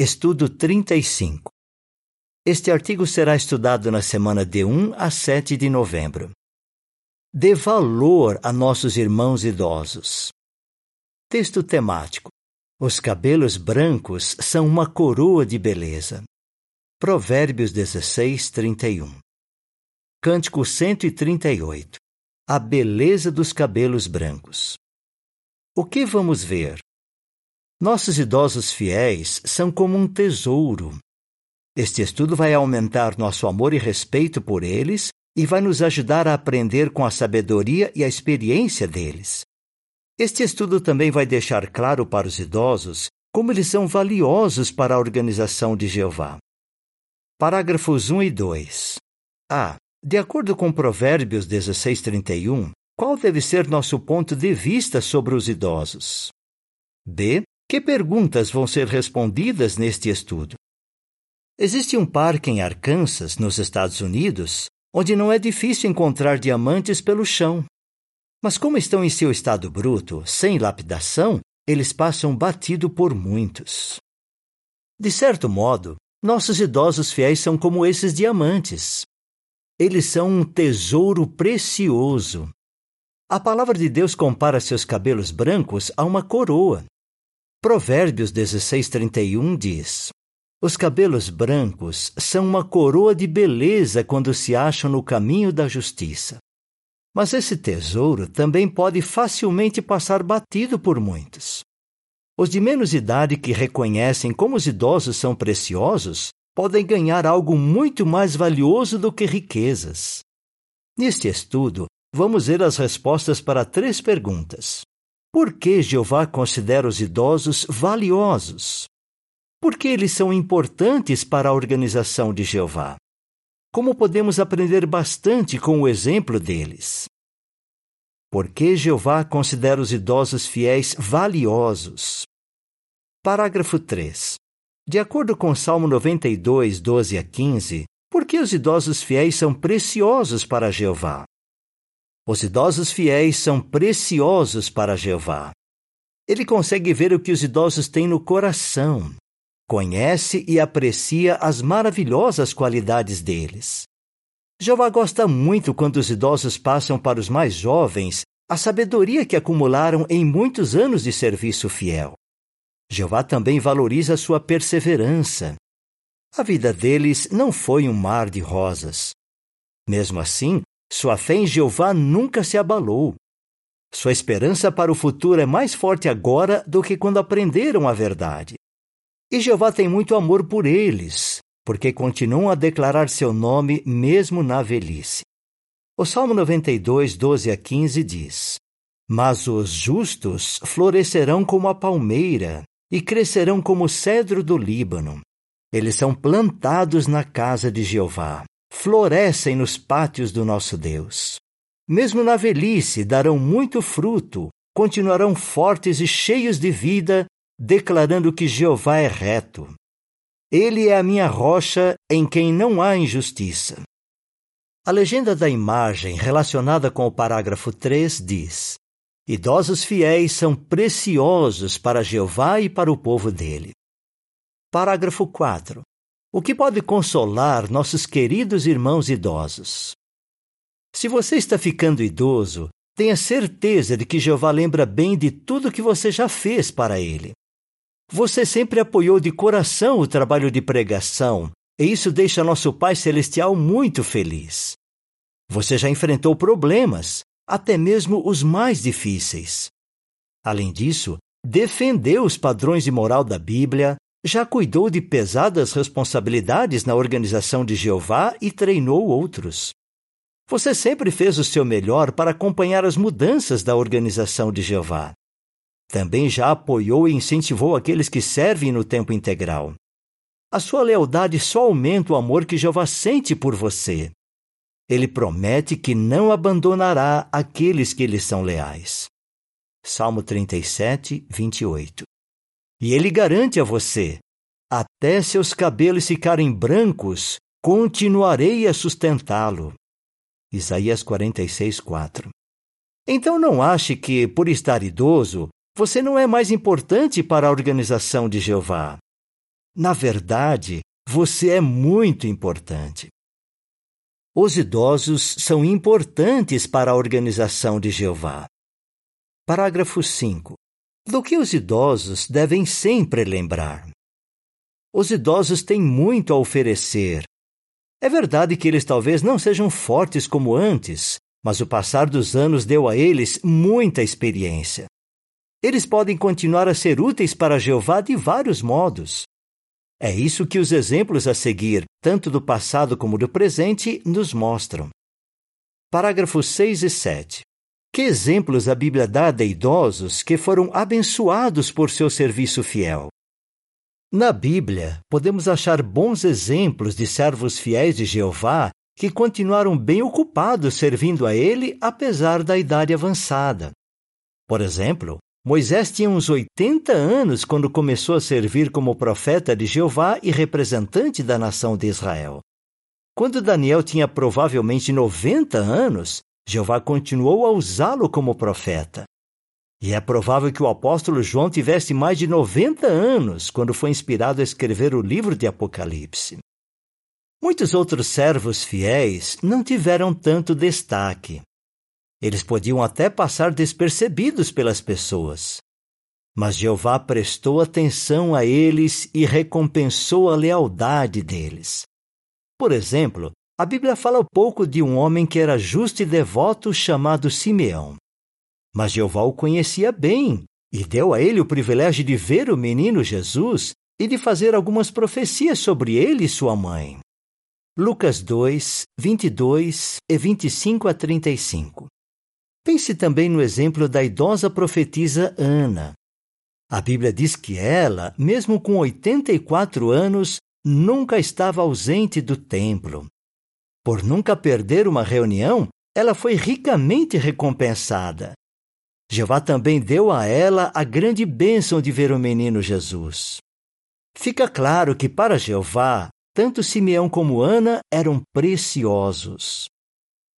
Estudo 35. Este artigo será estudado na semana de 1 a 7 de novembro. Dê valor a nossos irmãos idosos. Texto temático: Os cabelos brancos são uma coroa de beleza. Provérbios 16, 31. Cântico 138. A beleza dos cabelos brancos. O que vamos ver? Nossos idosos fiéis são como um tesouro. Este estudo vai aumentar nosso amor e respeito por eles e vai nos ajudar a aprender com a sabedoria e a experiência deles. Este estudo também vai deixar claro para os idosos como eles são valiosos para a organização de Jeová. Parágrafos 1 e 2. A. De acordo com Provérbios 16:31, qual deve ser nosso ponto de vista sobre os idosos? B. Que perguntas vão ser respondidas neste estudo? Existe um parque em Arkansas, nos Estados Unidos, onde não é difícil encontrar diamantes pelo chão. Mas como estão em seu estado bruto, sem lapidação, eles passam batido por muitos. De certo modo, nossos idosos fiéis são como esses diamantes. Eles são um tesouro precioso. A palavra de Deus compara seus cabelos brancos a uma coroa. Provérbios 16:31 diz: Os cabelos brancos são uma coroa de beleza quando se acham no caminho da justiça. Mas esse tesouro também pode facilmente passar batido por muitos. Os de menos idade que reconhecem como os idosos são preciosos podem ganhar algo muito mais valioso do que riquezas. Neste estudo, vamos ver as respostas para três perguntas. Por que Jeová considera os idosos valiosos? Por que eles são importantes para a organização de Jeová? Como podemos aprender bastante com o exemplo deles? Por que Jeová considera os idosos fiéis valiosos? Parágrafo 3. De acordo com Salmo 92, 12 a 15, por que os idosos fiéis são preciosos para Jeová? Os idosos fiéis são preciosos para Jeová. Ele consegue ver o que os idosos têm no coração, conhece e aprecia as maravilhosas qualidades deles. Jeová gosta muito quando os idosos passam para os mais jovens a sabedoria que acumularam em muitos anos de serviço fiel. Jeová também valoriza sua perseverança. A vida deles não foi um mar de rosas. Mesmo assim, sua fé em Jeová nunca se abalou. Sua esperança para o futuro é mais forte agora do que quando aprenderam a verdade. E Jeová tem muito amor por eles, porque continuam a declarar seu nome mesmo na velhice. O Salmo 92, 12 a 15 diz: Mas os justos florescerão como a palmeira e crescerão como o cedro do Líbano. Eles são plantados na casa de Jeová florescem nos pátios do nosso Deus. Mesmo na velhice darão muito fruto, continuarão fortes e cheios de vida, declarando que Jeová é reto. Ele é a minha rocha em quem não há injustiça. A legenda da imagem relacionada com o parágrafo 3 diz: Idosos fiéis são preciosos para Jeová e para o povo dele. Parágrafo 4 o que pode consolar nossos queridos irmãos idosos. Se você está ficando idoso, tenha certeza de que Jeová lembra bem de tudo que você já fez para ele. Você sempre apoiou de coração o trabalho de pregação, e isso deixa nosso Pai Celestial muito feliz. Você já enfrentou problemas, até mesmo os mais difíceis. Além disso, defendeu os padrões de moral da Bíblia, já cuidou de pesadas responsabilidades na organização de Jeová e treinou outros. Você sempre fez o seu melhor para acompanhar as mudanças da organização de Jeová. Também já apoiou e incentivou aqueles que servem no tempo integral. A sua lealdade só aumenta o amor que Jeová sente por você. Ele promete que não abandonará aqueles que lhe são leais. Salmo 37, 28. E ele garante a você: até seus cabelos ficarem brancos, continuarei a sustentá-lo. Isaías 46, 4. Então não ache que, por estar idoso, você não é mais importante para a organização de Jeová. Na verdade, você é muito importante. Os idosos são importantes para a organização de Jeová. Parágrafo 5. Do que os idosos devem sempre lembrar? Os idosos têm muito a oferecer. É verdade que eles talvez não sejam fortes como antes, mas o passar dos anos deu a eles muita experiência. Eles podem continuar a ser úteis para Jeová de vários modos. É isso que os exemplos a seguir, tanto do passado como do presente, nos mostram. Parágrafos 6 e 7. Que exemplos a Bíblia dá de idosos que foram abençoados por seu serviço fiel? Na Bíblia, podemos achar bons exemplos de servos fiéis de Jeová que continuaram bem ocupados servindo a ele apesar da idade avançada. Por exemplo, Moisés tinha uns 80 anos quando começou a servir como profeta de Jeová e representante da nação de Israel. Quando Daniel tinha provavelmente 90 anos, Jeová continuou a usá-lo como profeta. E é provável que o apóstolo João tivesse mais de 90 anos quando foi inspirado a escrever o livro de Apocalipse. Muitos outros servos fiéis não tiveram tanto destaque. Eles podiam até passar despercebidos pelas pessoas. Mas Jeová prestou atenção a eles e recompensou a lealdade deles. Por exemplo, a Bíblia fala pouco de um homem que era justo e devoto chamado Simeão. Mas Jeová o conhecia bem e deu a ele o privilégio de ver o menino Jesus e de fazer algumas profecias sobre ele e sua mãe. Lucas 2, 22 e 25 a 35. Pense também no exemplo da idosa profetisa Ana. A Bíblia diz que ela, mesmo com 84 anos, nunca estava ausente do templo. Por nunca perder uma reunião, ela foi ricamente recompensada. Jeová também deu a ela a grande bênção de ver o menino Jesus. Fica claro que para Jeová, tanto Simeão como Ana eram preciosos.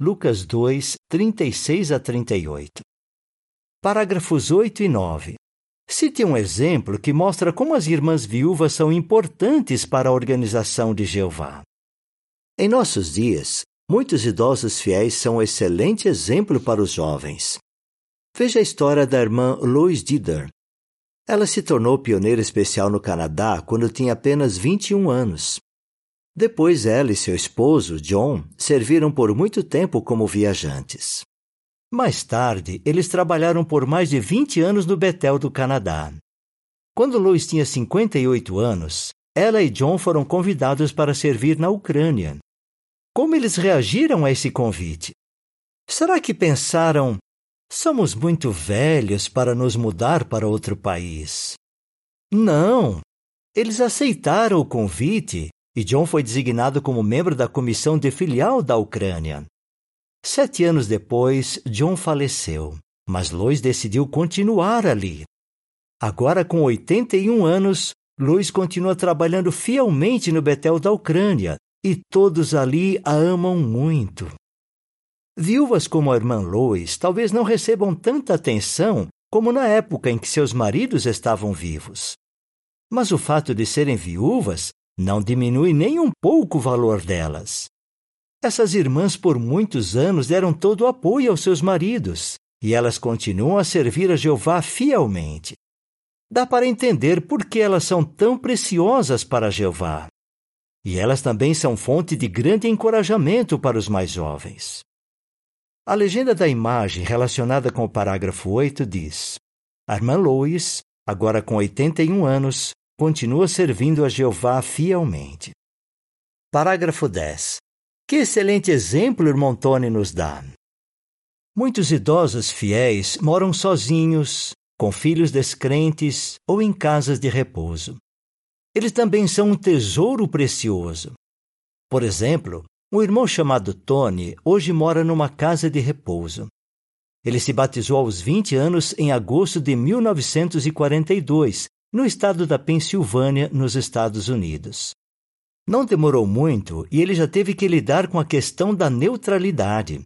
Lucas 2, 36 a 38. Parágrafos 8 e 9. Cite um exemplo que mostra como as irmãs viúvas são importantes para a organização de Jeová. Em nossos dias, muitos idosos fiéis são um excelente exemplo para os jovens. Veja a história da irmã Lois Dider. Ela se tornou pioneira especial no Canadá quando tinha apenas 21 anos. Depois ela e seu esposo, John, serviram por muito tempo como viajantes. Mais tarde, eles trabalharam por mais de 20 anos no Betel do Canadá. Quando Lois tinha 58 anos, ela e John foram convidados para servir na Ucrânia. Como eles reagiram a esse convite? Será que pensaram: somos muito velhos para nos mudar para outro país? Não! Eles aceitaram o convite e John foi designado como membro da comissão de filial da Ucrânia. Sete anos depois, John faleceu, mas Lois decidiu continuar ali. Agora, com 81 anos, Lois continua trabalhando fielmente no Betel da Ucrânia e todos ali a amam muito. Viúvas como a irmã Lois talvez não recebam tanta atenção como na época em que seus maridos estavam vivos. Mas o fato de serem viúvas não diminui nem um pouco o valor delas. Essas irmãs por muitos anos deram todo o apoio aos seus maridos, e elas continuam a servir a Jeová fielmente. Dá para entender por que elas são tão preciosas para Jeová. E elas também são fonte de grande encorajamento para os mais jovens. A legenda da imagem relacionada com o parágrafo 8 diz: A irmã Lois, agora com 81 anos, continua servindo a Jeová fielmente. Parágrafo 10. Que excelente exemplo irmão Tony nos dá. Muitos idosos fiéis moram sozinhos, com filhos descrentes ou em casas de repouso. Eles também são um tesouro precioso. Por exemplo, um irmão chamado Tony hoje mora numa casa de repouso. Ele se batizou aos 20 anos em agosto de 1942 no estado da Pensilvânia, nos Estados Unidos. Não demorou muito e ele já teve que lidar com a questão da neutralidade.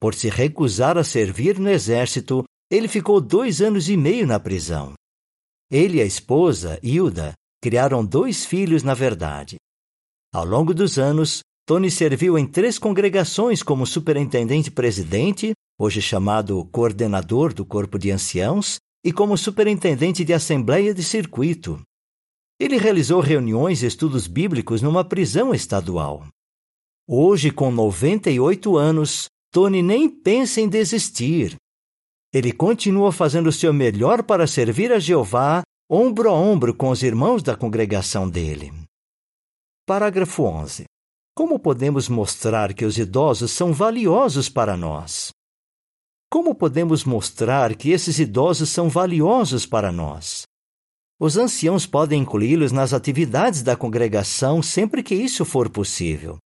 Por se recusar a servir no exército, ele ficou dois anos e meio na prisão. Ele e a esposa, Hilda, criaram dois filhos na verdade. Ao longo dos anos, Tony serviu em três congregações como superintendente-presidente, hoje chamado coordenador do corpo de anciãos, e como superintendente de assembleia de circuito. Ele realizou reuniões e estudos bíblicos numa prisão estadual. Hoje, com 98 anos, Tony nem pensa em desistir. Ele continua fazendo o seu melhor para servir a Jeová, ombro a ombro com os irmãos da congregação dele. Parágrafo 11. Como podemos mostrar que os idosos são valiosos para nós? Como podemos mostrar que esses idosos são valiosos para nós? Os anciãos podem incluí-los nas atividades da congregação sempre que isso for possível.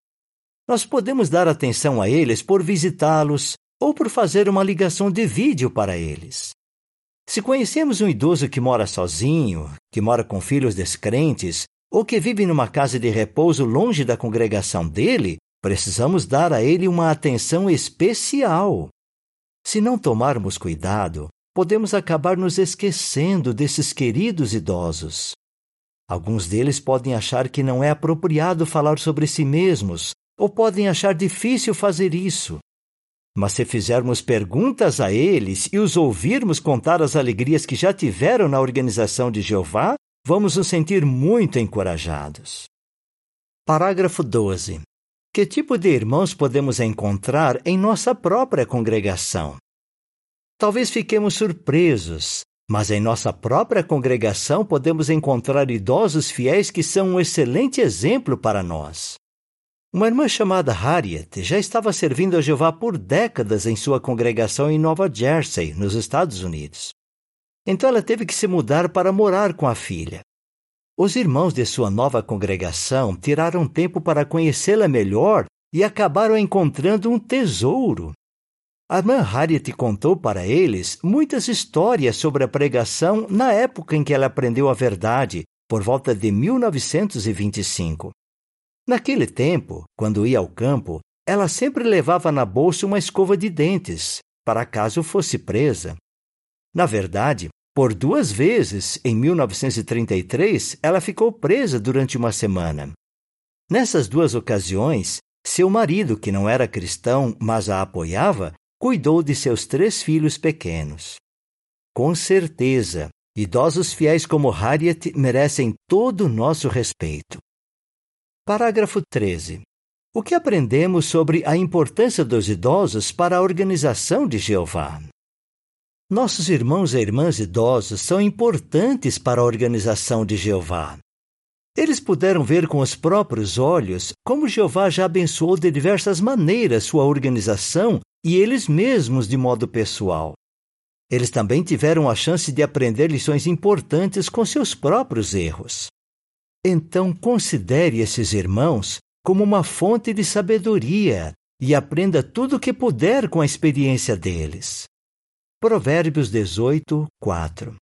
Nós podemos dar atenção a eles por visitá-los ou por fazer uma ligação de vídeo para eles. Se conhecemos um idoso que mora sozinho, que mora com filhos descrentes ou que vive numa casa de repouso longe da congregação dele, precisamos dar a ele uma atenção especial. Se não tomarmos cuidado, podemos acabar nos esquecendo desses queridos idosos. Alguns deles podem achar que não é apropriado falar sobre si mesmos ou podem achar difícil fazer isso. Mas se fizermos perguntas a eles e os ouvirmos contar as alegrias que já tiveram na organização de Jeová, vamos nos sentir muito encorajados. Parágrafo 12. Que tipo de irmãos podemos encontrar em nossa própria congregação? Talvez fiquemos surpresos, mas em nossa própria congregação podemos encontrar idosos fiéis que são um excelente exemplo para nós. Uma irmã chamada Harriet já estava servindo a Jeová por décadas em sua congregação em Nova Jersey, nos Estados Unidos. Então ela teve que se mudar para morar com a filha. Os irmãos de sua nova congregação tiraram tempo para conhecê-la melhor e acabaram encontrando um tesouro. A irmã Harriet contou para eles muitas histórias sobre a pregação na época em que ela aprendeu a verdade, por volta de 1925. Naquele tempo, quando ia ao campo, ela sempre levava na bolsa uma escova de dentes, para caso fosse presa. Na verdade, por duas vezes, em 1933, ela ficou presa durante uma semana. Nessas duas ocasiões, seu marido, que não era cristão, mas a apoiava, cuidou de seus três filhos pequenos. Com certeza, idosos fiéis como Harriet merecem todo o nosso respeito. Parágrafo 13. O que aprendemos sobre a importância dos idosos para a organização de Jeová? Nossos irmãos e irmãs idosos são importantes para a organização de Jeová. Eles puderam ver com os próprios olhos como Jeová já abençoou de diversas maneiras sua organização e eles mesmos de modo pessoal. Eles também tiveram a chance de aprender lições importantes com seus próprios erros. Então considere esses irmãos como uma fonte de sabedoria e aprenda tudo o que puder com a experiência deles. Provérbios 18, 4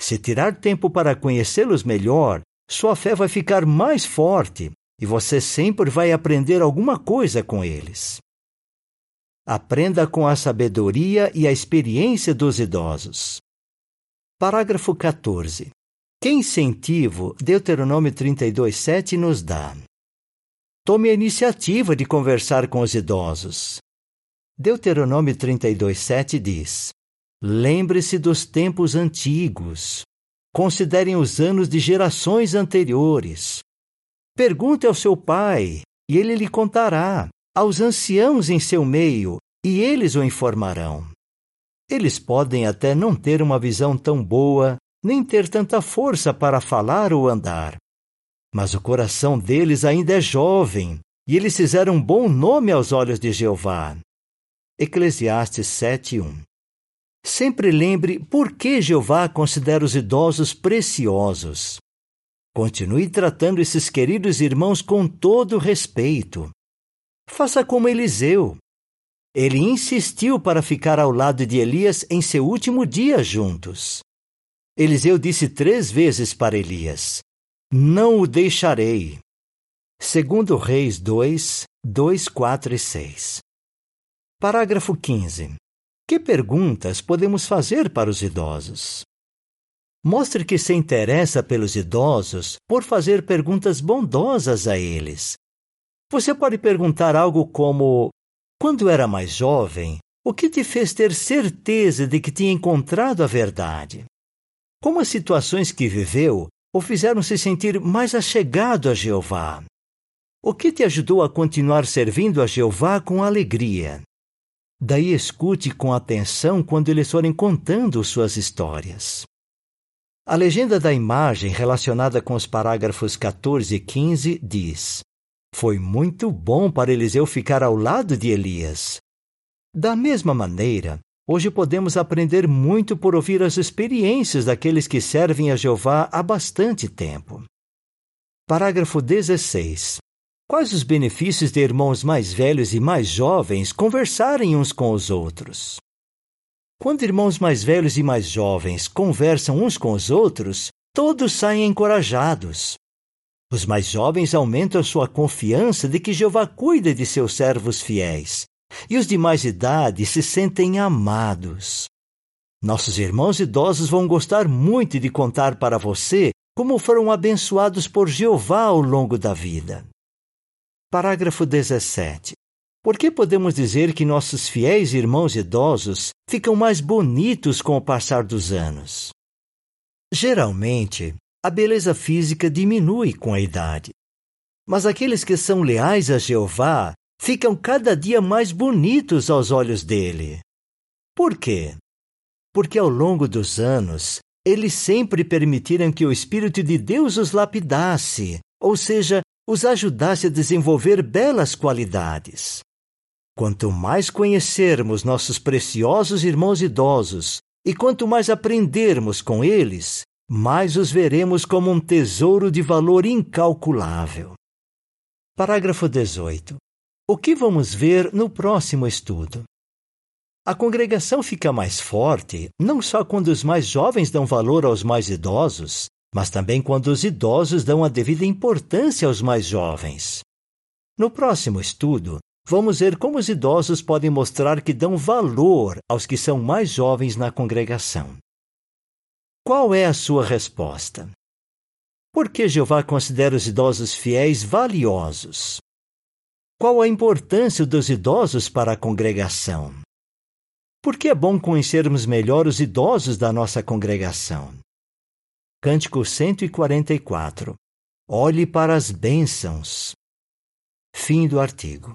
Se tirar tempo para conhecê-los melhor, sua fé vai ficar mais forte e você sempre vai aprender alguma coisa com eles. Aprenda com a sabedoria e a experiência dos idosos. Parágrafo 14. Que incentivo Deuteronômio 32,7 nos dá? Tome a iniciativa de conversar com os idosos. Deuteronômio 32,7 diz: Lembre-se dos tempos antigos. Considerem os anos de gerações anteriores. Pergunte ao seu pai, e ele lhe contará, aos anciãos em seu meio, e eles o informarão. Eles podem até não ter uma visão tão boa nem ter tanta força para falar ou andar. Mas o coração deles ainda é jovem, e eles fizeram um bom nome aos olhos de Jeová. Eclesiastes 7:1 Sempre lembre por que Jeová considera os idosos preciosos. Continue tratando esses queridos irmãos com todo respeito. Faça como Eliseu. Ele insistiu para ficar ao lado de Elias em seu último dia juntos. Eliseu disse três vezes para Elias: Não o deixarei. Segundo Reis 2, 2, 4 e 6. Parágrafo 15. Que perguntas podemos fazer para os idosos? Mostre que se interessa pelos idosos por fazer perguntas bondosas a eles. Você pode perguntar algo como: Quando era mais jovem, o que te fez ter certeza de que tinha encontrado a verdade? Como as situações que viveu o fizeram se sentir mais achegado a Jeová? O que te ajudou a continuar servindo a Jeová com alegria? Daí escute com atenção quando eles forem contando suas histórias. A legenda da imagem relacionada com os parágrafos 14 e 15 diz: Foi muito bom para Eliseu ficar ao lado de Elias. Da mesma maneira, hoje podemos aprender muito por ouvir as experiências daqueles que servem a Jeová há bastante tempo. Parágrafo 16. Quais os benefícios de irmãos mais velhos e mais jovens conversarem uns com os outros? Quando irmãos mais velhos e mais jovens conversam uns com os outros, todos saem encorajados. Os mais jovens aumentam sua confiança de que Jeová cuida de seus servos fiéis, e os de mais idade se sentem amados. Nossos irmãos idosos vão gostar muito de contar para você como foram abençoados por Jeová ao longo da vida. Parágrafo 17. Por que podemos dizer que nossos fiéis irmãos idosos ficam mais bonitos com o passar dos anos? Geralmente, a beleza física diminui com a idade. Mas aqueles que são leais a Jeová ficam cada dia mais bonitos aos olhos dele. Por quê? Porque ao longo dos anos, eles sempre permitiram que o Espírito de Deus os lapidasse, ou seja, os ajudasse a desenvolver belas qualidades. Quanto mais conhecermos nossos preciosos irmãos idosos e quanto mais aprendermos com eles, mais os veremos como um tesouro de valor incalculável. Parágrafo 18. O que vamos ver no próximo estudo? A congregação fica mais forte não só quando os mais jovens dão valor aos mais idosos, mas também quando os idosos dão a devida importância aos mais jovens. No próximo estudo, vamos ver como os idosos podem mostrar que dão valor aos que são mais jovens na congregação. Qual é a sua resposta? Por que Jeová considera os idosos fiéis valiosos? Qual a importância dos idosos para a congregação? Por que é bom conhecermos melhor os idosos da nossa congregação? Cântico 144 Olhe para as bênçãos. Fim do artigo.